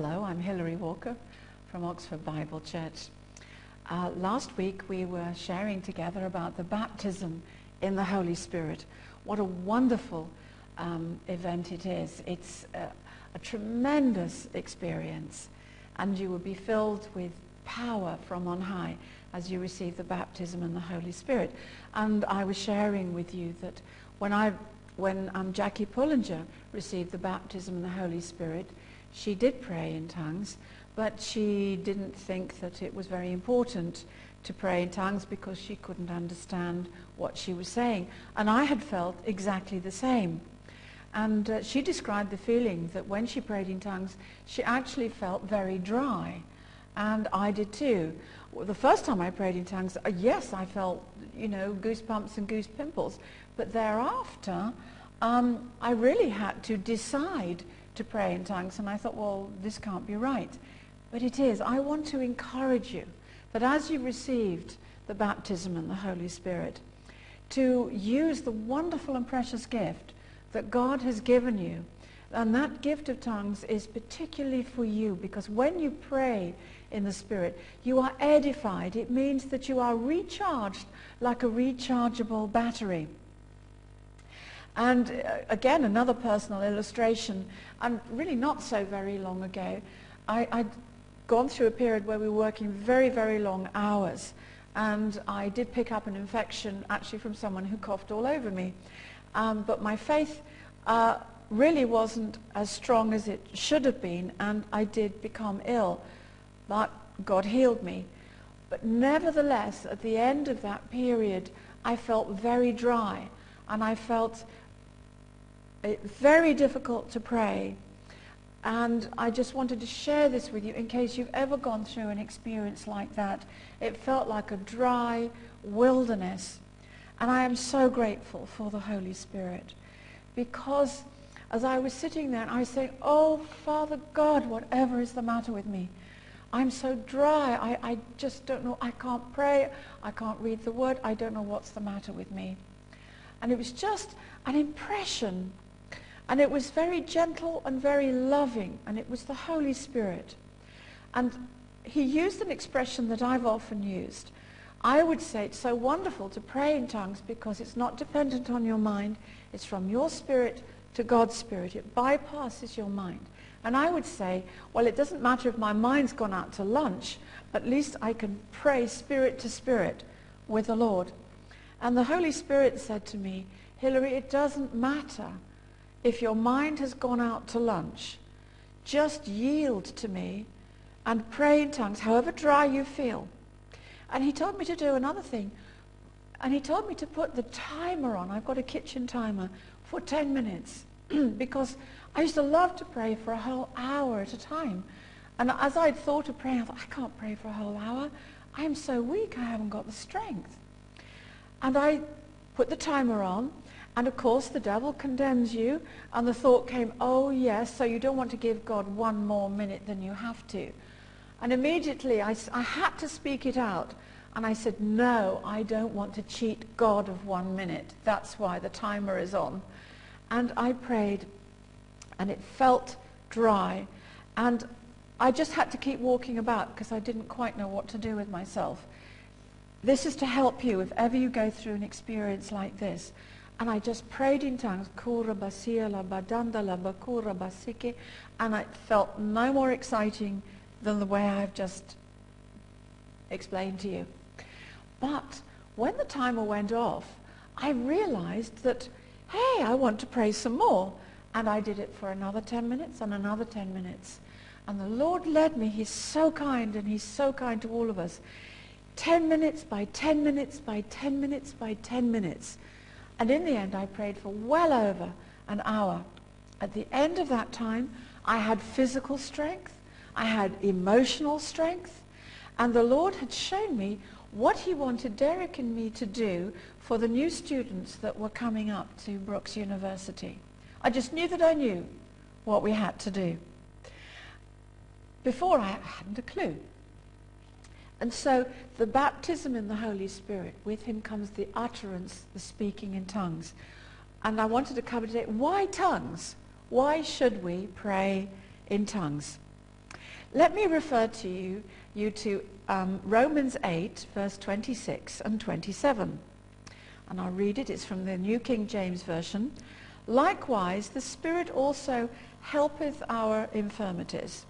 Hello, I'm Hilary Walker from Oxford Bible Church. Uh, last week we were sharing together about the baptism in the Holy Spirit. What a wonderful um, event it is. It's a, a tremendous experience and you will be filled with power from on high as you receive the baptism in the Holy Spirit. And I was sharing with you that when I when um, Jackie Pullinger received the baptism in the Holy Spirit, she did pray in tongues, but she didn't think that it was very important to pray in tongues because she couldn't understand what she was saying. And I had felt exactly the same. And uh, she described the feeling that when she prayed in tongues, she actually felt very dry. And I did too. Well, the first time I prayed in tongues, uh, yes, I felt, you know, goosebumps and goose pimples. But thereafter, um, I really had to decide to pray in tongues. And I thought, well, this can't be right. But it is. I want to encourage you that as you received the baptism and the Holy Spirit, to use the wonderful and precious gift that God has given you. And that gift of tongues is particularly for you because when you pray in the Spirit, you are edified. It means that you are recharged like a rechargeable battery. And uh, again, another personal illustration, and really not so very long ago, I, I'd gone through a period where we were working very, very long hours. And I did pick up an infection actually from someone who coughed all over me. Um, but my faith uh, really wasn't as strong as it should have been, and I did become ill. But God healed me. But nevertheless, at the end of that period, I felt very dry, and I felt it very difficult to pray. And I just wanted to share this with you in case you've ever gone through an experience like that. It felt like a dry wilderness. And I am so grateful for the Holy Spirit because as I was sitting there, I was saying, oh, Father God, whatever is the matter with me? I'm so dry. I, I just don't know. I can't pray. I can't read the word. I don't know what's the matter with me. And it was just an impression and it was very gentle and very loving, and it was the Holy Spirit. And he used an expression that I've often used. I would say it's so wonderful to pray in tongues because it's not dependent on your mind. It's from your spirit to God's spirit. It bypasses your mind. And I would say, well, it doesn't matter if my mind's gone out to lunch. At least I can pray spirit to spirit with the Lord. And the Holy Spirit said to me, Hilary, it doesn't matter if your mind has gone out to lunch, just yield to me and pray in tongues, however dry you feel. And he told me to do another thing. And he told me to put the timer on. I've got a kitchen timer for 10 minutes because I used to love to pray for a whole hour at a time. And as I'd thought of praying, I thought, I can't pray for a whole hour. I'm so weak, I haven't got the strength. And I put the timer on and of course, the devil condemns you. And the thought came, oh, yes, so you don't want to give God one more minute than you have to. And immediately I, I had to speak it out. And I said, no, I don't want to cheat God of one minute. That's why the timer is on. And I prayed, and it felt dry. And I just had to keep walking about because I didn't quite know what to do with myself. This is to help you if ever you go through an experience like this. And I just prayed in tongues, Kura Basia la Badanda la Bakura Basike, and it felt no more exciting than the way I've just explained to you. But when the timer went off, I realized that, hey, I want to pray some more. And I did it for another 10 minutes and another 10 minutes. And the Lord led me. He's so kind, and he's so kind to all of us. 10 minutes by 10 minutes by 10 minutes by 10 minutes. And in the end, I prayed for well over an hour. At the end of that time, I had physical strength. I had emotional strength. And the Lord had shown me what he wanted Derek and me to do for the new students that were coming up to Brookes University. I just knew that I knew what we had to do. Before I hadn't a clue. And so the baptism in the Holy Spirit, with him comes the utterance, the speaking in tongues. And I wanted to cover today, why tongues? Why should we pray in tongues? let me refer to you, you to um, Romans 8, verse 26 and 27. And I'll read it. It's from the New King James Version. Likewise, the Spirit also helpeth our infirmities.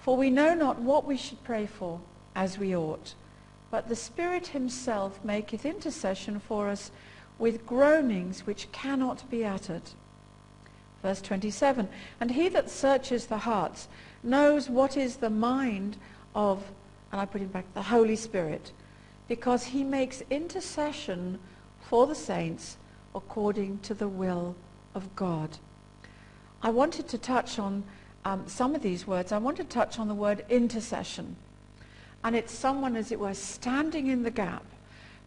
For we know not what we should pray for as we ought. But the Spirit himself maketh intercession for us with groanings which cannot be uttered. Verse 27, And he that searches the hearts knows what is the mind of, and I put in back, the Holy Spirit, because he makes intercession for the saints according to the will of God. I wanted to touch on um, some of these words. I want to touch on the word intercession. And it's someone, as it were, standing in the gap,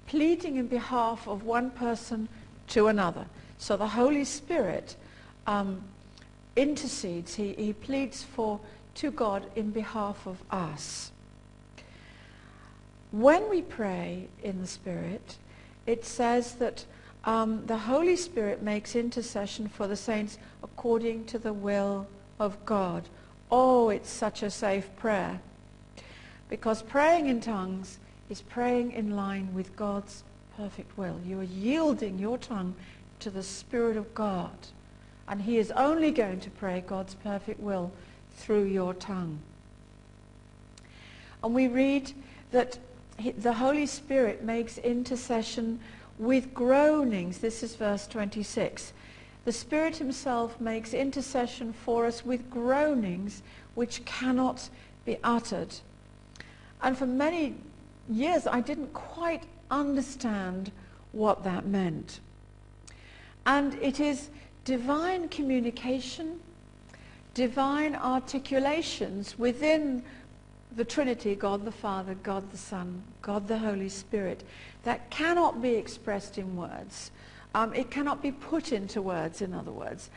pleading in behalf of one person to another. So the Holy Spirit um, intercedes. He, he pleads for to God in behalf of us. When we pray in the Spirit, it says that um, the Holy Spirit makes intercession for the saints according to the will of God. Oh, it's such a safe prayer. Because praying in tongues is praying in line with God's perfect will. You are yielding your tongue to the Spirit of God. And he is only going to pray God's perfect will through your tongue. And we read that the Holy Spirit makes intercession with groanings. This is verse 26. The Spirit himself makes intercession for us with groanings which cannot be uttered. And for many years, I didn't quite understand what that meant. And it is divine communication, divine articulations within the Trinity, God the Father, God the Son, God the Holy Spirit, that cannot be expressed in words. Um, it cannot be put into words, in other words.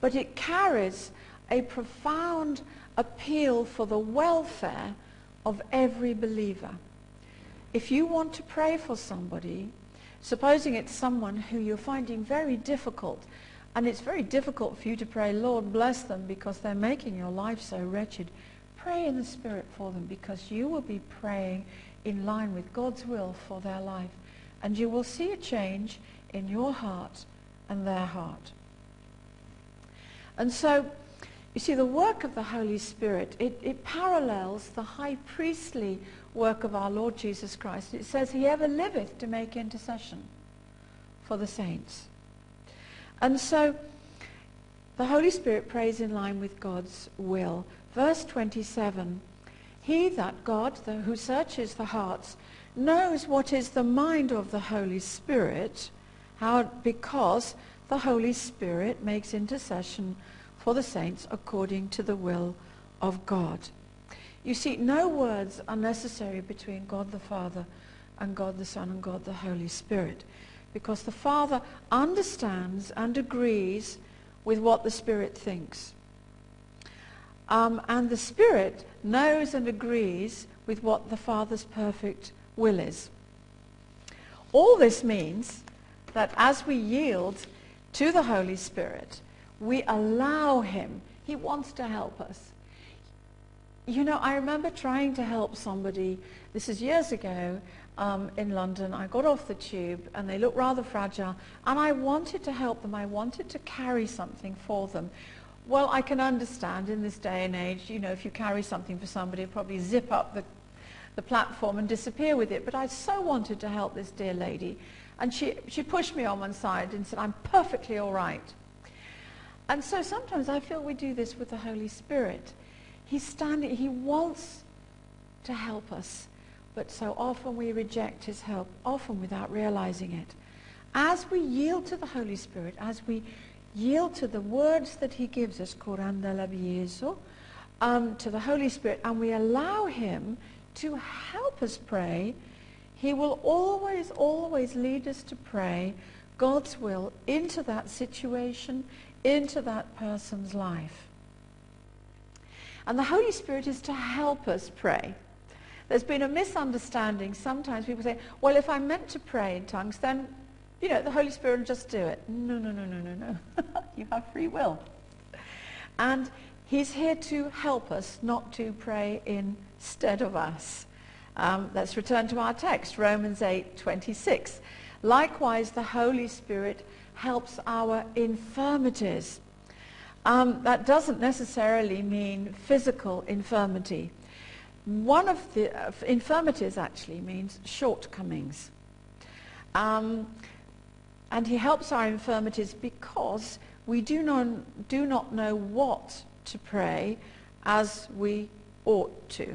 But it carries a profound appeal for the welfare of every believer. If you want to pray for somebody, supposing it's someone who you're finding very difficult, and it's very difficult for you to pray, Lord, bless them because they're making your life so wretched. Pray in the Spirit for them because you will be praying in line with God's will for their life. And you will see a change in your heart and their heart. And so, you see, the work of the Holy Spirit, it, it parallels the high priestly work of our Lord Jesus Christ. It says, he ever liveth to make intercession for the saints. And so the Holy Spirit prays in line with God's will. Verse 27, he that God, the, who searches the hearts, knows what is the mind of the Holy Spirit, how, because the Holy Spirit makes intercession for the saints according to the will of God. You see, no words are necessary between God the Father and God the Son and God the Holy Spirit because the Father understands and agrees with what the Spirit thinks. Um, and the Spirit knows and agrees with what the Father's perfect will is. All this means that as we yield to the Holy Spirit, we allow him. He wants to help us. You know, I remember trying to help somebody, this is years ago, um, in London. I got off the tube and they looked rather fragile and I wanted to help them. I wanted to carry something for them. Well, I can understand in this day and age, you know, if you carry something for somebody, probably zip up the, the platform and disappear with it. But I so wanted to help this dear lady. And she, she pushed me on one side and said, I'm perfectly all right. And so sometimes I feel we do this with the Holy Spirit. He's standing, he wants to help us, but so often we reject his help, often without realizing it. As we yield to the Holy Spirit, as we yield to the words that he gives us, um, to the Holy Spirit, and we allow him to help us pray, he will always, always lead us to pray God's will into that situation, into that person's life. And the Holy Spirit is to help us pray. There's been a misunderstanding. Sometimes people say, well, if I'm meant to pray in tongues, then, you know, the Holy Spirit will just do it. No, no, no, no, no, no. you have free will. And He's here to help us, not to pray instead of us. Um, let's return to our text, Romans 8, 26. Likewise, the Holy Spirit helps our infirmities. Um, that doesn't necessarily mean physical infirmity. One of the uh, infirmities actually means shortcomings. Um, and he helps our infirmities because we do not, do not know what to pray as we ought to.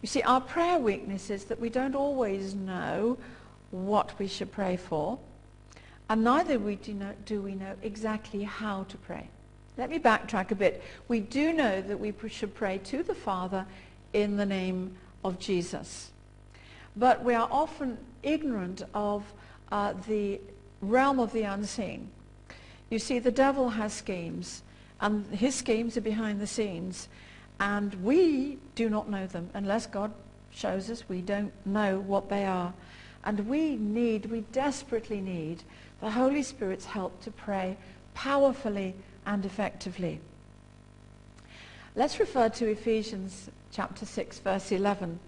You see, our prayer weakness is that we don't always know what we should pray for, and neither we do, know, do we know exactly how to pray. Let me backtrack a bit. We do know that we should pray to the Father in the name of Jesus. But we are often ignorant of uh, the realm of the unseen. You see, the devil has schemes, and his schemes are behind the scenes, and we do not know them unless God shows us we don't know what they are. And we need, we desperately need the Holy Spirit's help to pray powerfully and effectively. Let's refer to Ephesians chapter 6, verse 11.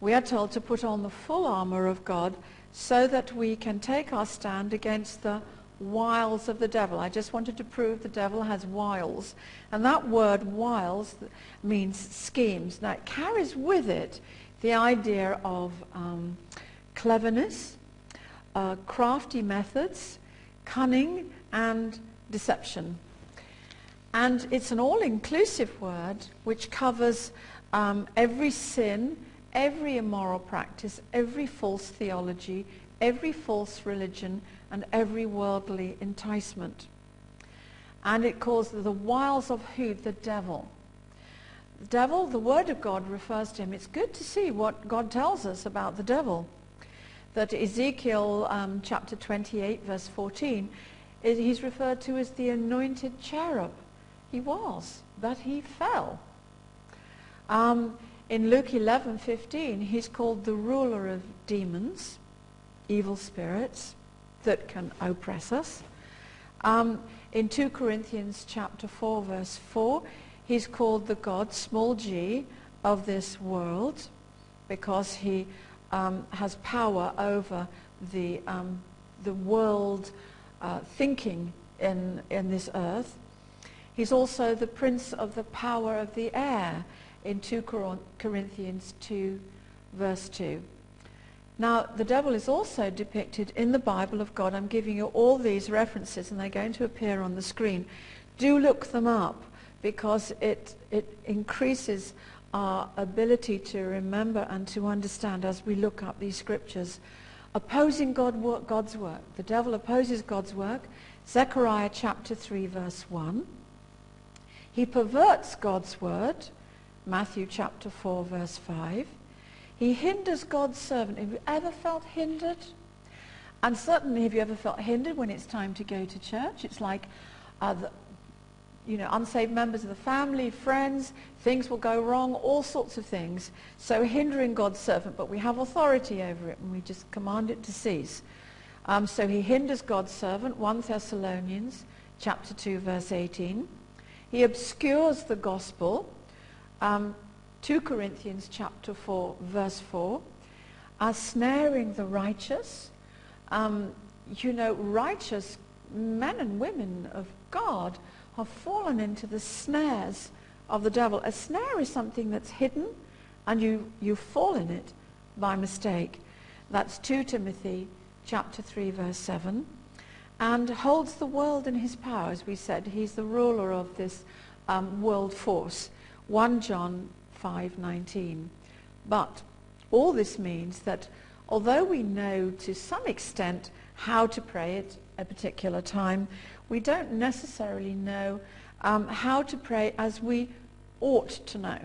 We are told to put on the full armor of God so that we can take our stand against the wiles of the devil. I just wanted to prove the devil has wiles. And that word wiles means schemes. Now it carries with it the idea of um, cleverness, uh, crafty methods, cunning, and deception. And it's an all-inclusive word which covers um, every sin, every immoral practice, every false theology, every false religion, and every worldly enticement. And it calls the wiles of who? The devil. The devil, the word of God refers to him. It's good to see what God tells us about the devil. That Ezekiel um, chapter 28 verse 14, he's referred to as the anointed cherub. He was, but he fell. Um, in Luke 11:15, he's called the ruler of demons, evil spirits that can oppress us. Um, in 2 Corinthians chapter 4, verse 4, he's called the God, small g, of this world because he um, has power over the, um, the world uh, thinking in, in this earth. He's also the prince of the power of the air in 2 Corinthians 2, verse 2. Now, the devil is also depicted in the Bible of God. I'm giving you all these references, and they're going to appear on the screen. Do look them up, because it, it increases our ability to remember and to understand as we look up these scriptures. Opposing God, God's work. The devil opposes God's work. Zechariah chapter 3, verse 1. He perverts God's word, Matthew chapter 4, verse 5. He hinders God's servant. Have you ever felt hindered? And certainly have you ever felt hindered when it's time to go to church? It's like, uh, the, you know, unsaved members of the family, friends, things will go wrong, all sorts of things. So hindering God's servant, but we have authority over it and we just command it to cease. Um, so he hinders God's servant, 1 Thessalonians chapter 2, verse 18. He obscures the gospel. Um, 2 Corinthians chapter 4, verse 4, are snaring the righteous. Um, you know, righteous men and women of God have fallen into the snares of the devil. A snare is something that's hidden and you, you fall in it by mistake. That's 2 Timothy chapter 3, verse 7 and holds the world in his power. As we said, he's the ruler of this um, world force. 1 John 5.19. But all this means that although we know to some extent how to pray at a particular time, we don't necessarily know um, how to pray as we ought to know.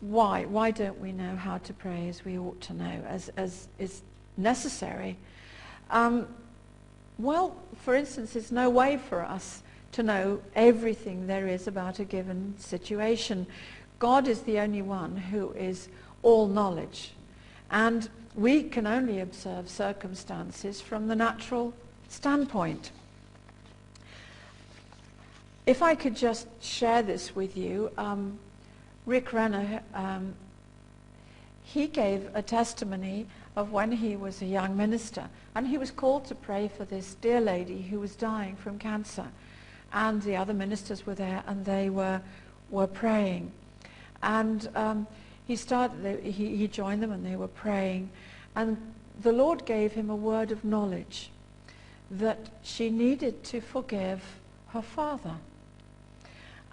Why? Why don't we know how to pray as we ought to know, as, as is necessary? Um, well, for instance, there's no way for us to know everything there is about a given situation. God is the only one who is all knowledge. And we can only observe circumstances from the natural standpoint. If I could just share this with you, um, Rick Renner, um, he gave a testimony of when he was a young minister. And he was called to pray for this dear lady who was dying from cancer. And the other ministers were there and they were, were praying. And um, he started, he, he joined them and they were praying. And the Lord gave him a word of knowledge that she needed to forgive her father.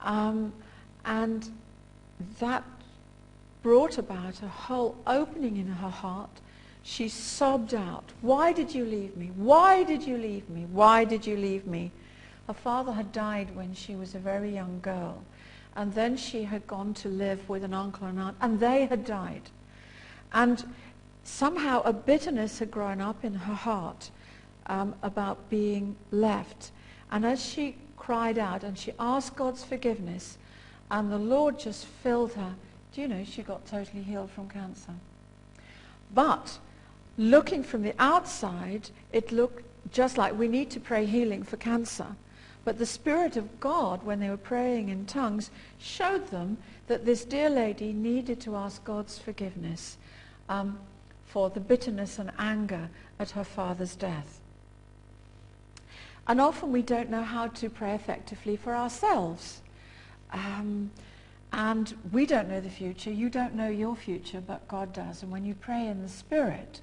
Um, and that brought about a whole opening in her heart. She sobbed out, why did you leave me? Why did you leave me? Why did you leave me? Her father had died when she was a very young girl. And then she had gone to live with an uncle and aunt, and they had died. And somehow a bitterness had grown up in her heart um, about being left. And as she cried out and she asked God's forgiveness, and the Lord just filled her, do you know she got totally healed from cancer? But looking from the outside, it looked just like we need to pray healing for cancer. But the Spirit of God, when they were praying in tongues, showed them that this dear lady needed to ask God's forgiveness um, for the bitterness and anger at her father's death. And often we don't know how to pray effectively for ourselves. Um, and we don't know the future. You don't know your future, but God does. And when you pray in the Spirit,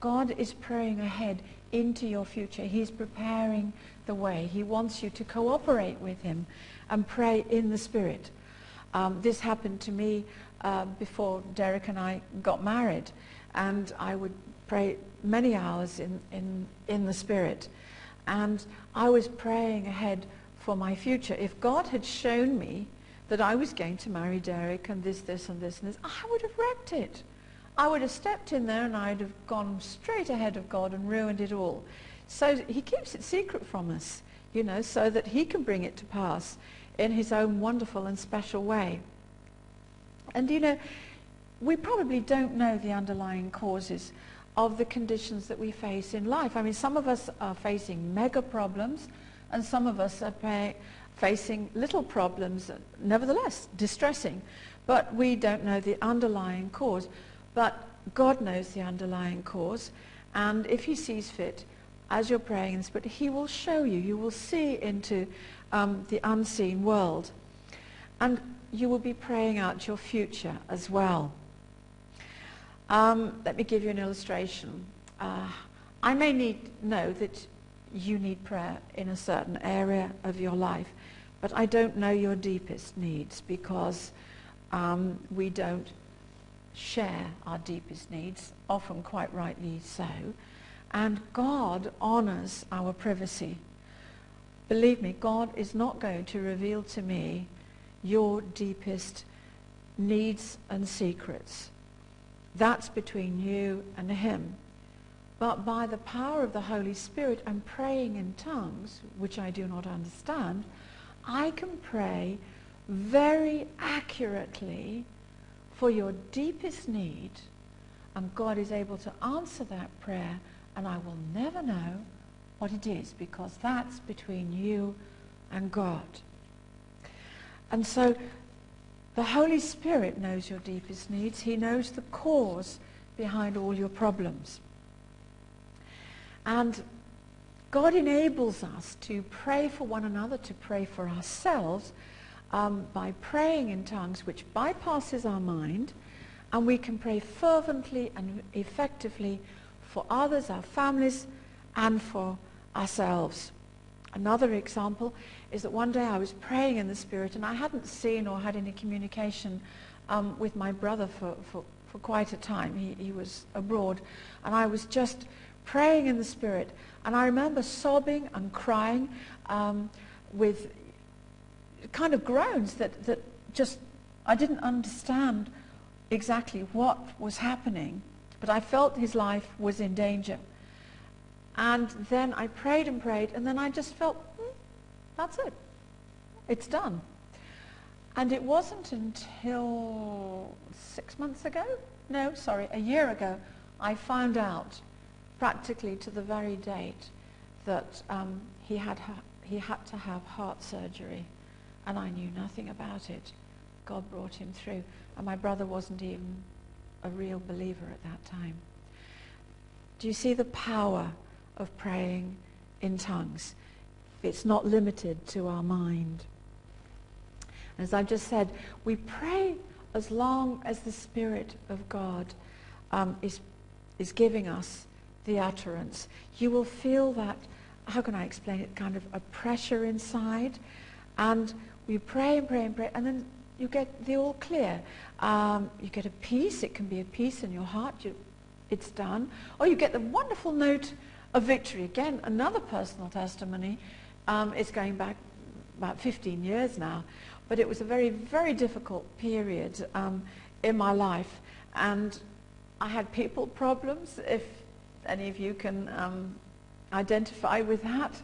God is praying ahead into your future. He's preparing the way. He wants you to cooperate with him and pray in the Spirit. Um, this happened to me uh, before Derek and I got married. And I would pray many hours in, in, in the Spirit. And I was praying ahead for my future. If God had shown me that I was going to marry Derek and this, this, and this, and this, I would have wrecked it. I would have stepped in there and I'd have gone straight ahead of God and ruined it all. So he keeps it secret from us, you know, so that he can bring it to pass in his own wonderful and special way. And, you know, we probably don't know the underlying causes of the conditions that we face in life. I mean, some of us are facing mega problems and some of us are facing little problems, nevertheless distressing. But we don't know the underlying cause. But God knows the underlying cause. And if he sees fit, as you're praying in the Spirit, he will show you. You will see into um, the unseen world. And you will be praying out your future as well. Um, let me give you an illustration. Uh, I may need know that you need prayer in a certain area of your life, but I don't know your deepest needs because um, we don't share our deepest needs, often quite rightly so. And God honors our privacy. Believe me, God is not going to reveal to me your deepest needs and secrets. That's between you and him. But by the power of the Holy Spirit and praying in tongues, which I do not understand, I can pray very accurately for your deepest need, and God is able to answer that prayer, and I will never know what it is because that's between you and God. And so the Holy Spirit knows your deepest needs. He knows the cause behind all your problems. And God enables us to pray for one another, to pray for ourselves um, by praying in tongues, which bypasses our mind, and we can pray fervently and effectively for others, our families, and for ourselves. Another example is that one day I was praying in the Spirit and I hadn't seen or had any communication um, with my brother for, for, for quite a time. He, he was abroad. And I was just praying in the Spirit. And I remember sobbing and crying um, with kind of groans that, that just, I didn't understand exactly what was happening. But I felt his life was in danger. And then I prayed and prayed, and then I just felt, that's it. It's done. And it wasn't until six months ago, no, sorry, a year ago, I found out practically to the very date that um, he had he had to have heart surgery, and I knew nothing about it. God brought him through, and my brother wasn't even a real believer at that time. Do you see the power of praying in tongues? It's not limited to our mind. As I've just said, we pray as long as the Spirit of God um, is, is giving us the utterance. You will feel that, how can I explain it, kind of a pressure inside. And we pray and pray and pray, and then you get the all clear. Um, you get a peace. It can be a peace in your heart. You, it's done. Or you get the wonderful note of victory. Again, another personal testimony. Um, it's going back about 15 years now. But it was a very, very difficult period um, in my life. And I had people problems, if any of you can um, identify with that.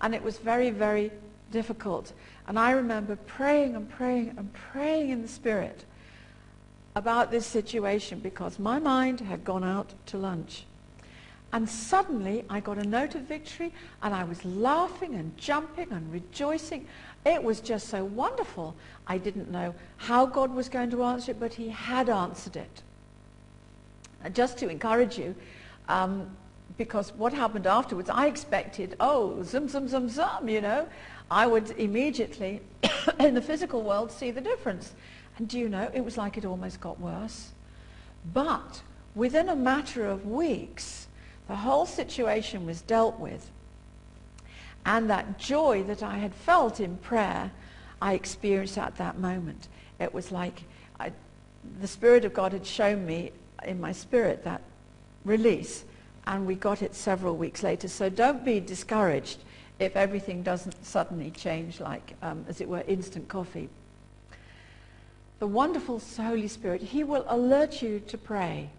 And it was very, very difficult. And I remember praying and praying and praying in the Spirit about this situation because my mind had gone out to lunch. And suddenly I got a note of victory and I was laughing and jumping and rejoicing. It was just so wonderful. I didn't know how God was going to answer it, but he had answered it. And just to encourage you, um, because what happened afterwards, I expected, oh, zum, zum, zum, zum, you know. I would immediately, in the physical world, see the difference. And do you know, it was like it almost got worse. But within a matter of weeks, the whole situation was dealt with. And that joy that I had felt in prayer, I experienced at that moment. It was like I, the Spirit of God had shown me in my spirit that release, and we got it several weeks later. So don't be discouraged if everything doesn't suddenly change like, um, as it were, instant coffee. The wonderful Holy Spirit, he will alert you to pray.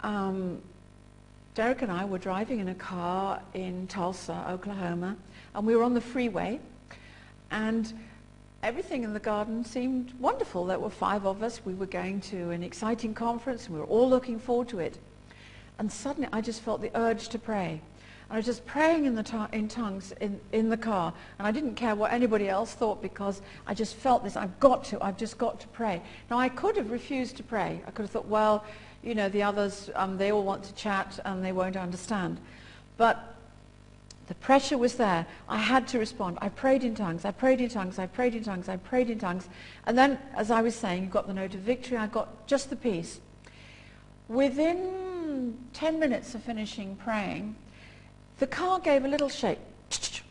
Um, Derek and I were driving in a car in Tulsa, Oklahoma, and we were on the freeway, and everything in the garden seemed wonderful. There were five of us. We were going to an exciting conference, and we were all looking forward to it. And suddenly I just felt the urge to pray. I was just praying in, the in tongues in, in the car. And I didn't care what anybody else thought because I just felt this. I've got to. I've just got to pray. Now, I could have refused to pray. I could have thought, well, you know, the others, um, they all want to chat and they won't understand. But the pressure was there. I had to respond. I prayed in tongues. I prayed in tongues. I prayed in tongues. I prayed in tongues. And then, as I was saying, you got the note of victory. I got just the peace. Within 10 minutes of finishing praying, the car gave a little shake,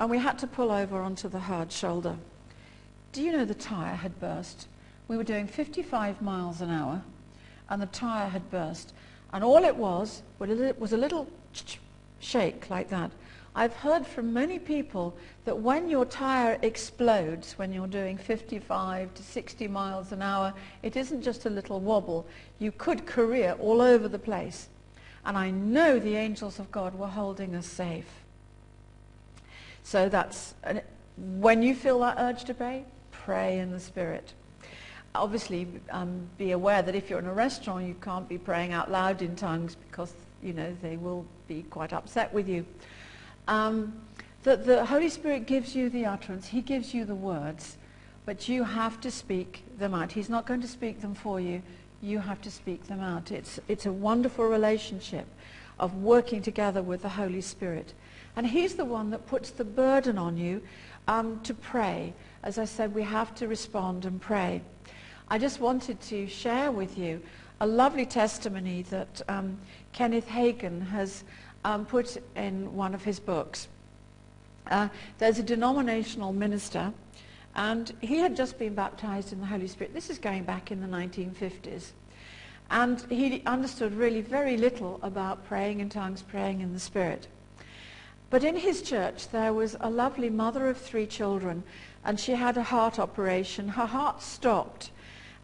and we had to pull over onto the hard shoulder. Do you know the tyre had burst? We were doing 55 miles an hour, and the tyre had burst. And all it was was a little shake like that. I've heard from many people that when your tire explodes when you're doing 55 to 60 miles an hour, it isn't just a little wobble. You could career all over the place. And I know the angels of God were holding us safe. So that's, uh, when you feel that urge to pray, pray in the Spirit. Obviously, um, be aware that if you're in a restaurant, you can't be praying out loud in tongues because, you know, they will be quite upset with you. Um, the, the Holy Spirit gives you the utterance. He gives you the words, but you have to speak them out. He's not going to speak them for you you have to speak them out. It's, it's a wonderful relationship of working together with the Holy Spirit. And he's the one that puts the burden on you um, to pray. As I said, we have to respond and pray. I just wanted to share with you a lovely testimony that um, Kenneth Hagin has um, put in one of his books. Uh, there's a denominational minister and he had just been baptized in the Holy Spirit. This is going back in the 1950s. And he understood really very little about praying in tongues, praying in the Spirit. But in his church, there was a lovely mother of three children, and she had a heart operation. Her heart stopped,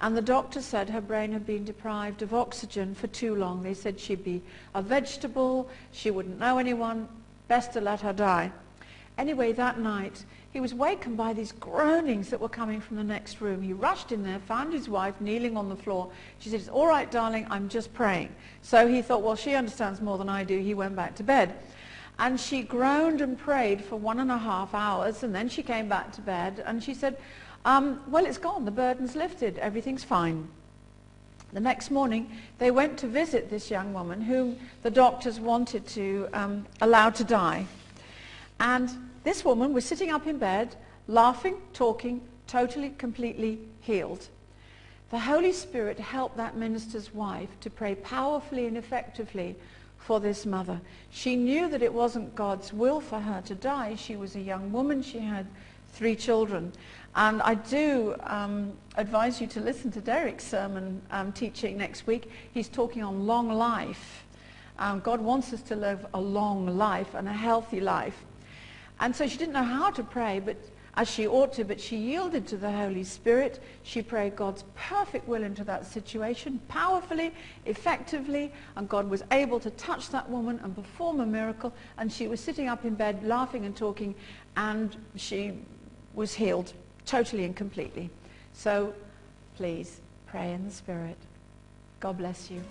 and the doctor said her brain had been deprived of oxygen for too long. They said she'd be a vegetable, she wouldn't know anyone, best to let her die. Anyway, that night, he was wakened by these groanings that were coming from the next room. He rushed in there, found his wife kneeling on the floor. She said, it's all right, darling, I'm just praying. So he thought, well, she understands more than I do. He went back to bed. And she groaned and prayed for one and a half hours, and then she came back to bed, and she said, um, well, it's gone. The burden's lifted. Everything's fine. The next morning, they went to visit this young woman whom the doctors wanted to um, allow to die. And this woman was sitting up in bed, laughing, talking, totally, completely healed. The Holy Spirit helped that minister's wife to pray powerfully and effectively for this mother. She knew that it wasn't God's will for her to die. She was a young woman. She had three children. And I do um, advise you to listen to Derek's sermon um, teaching next week. He's talking on long life. Um, God wants us to live a long life and a healthy life. And so she didn't know how to pray, but as she ought to, but she yielded to the Holy Spirit. She prayed God's perfect will into that situation, powerfully, effectively, and God was able to touch that woman and perform a miracle. And she was sitting up in bed laughing and talking, and she was healed totally and completely. So please pray in the Spirit. God bless you.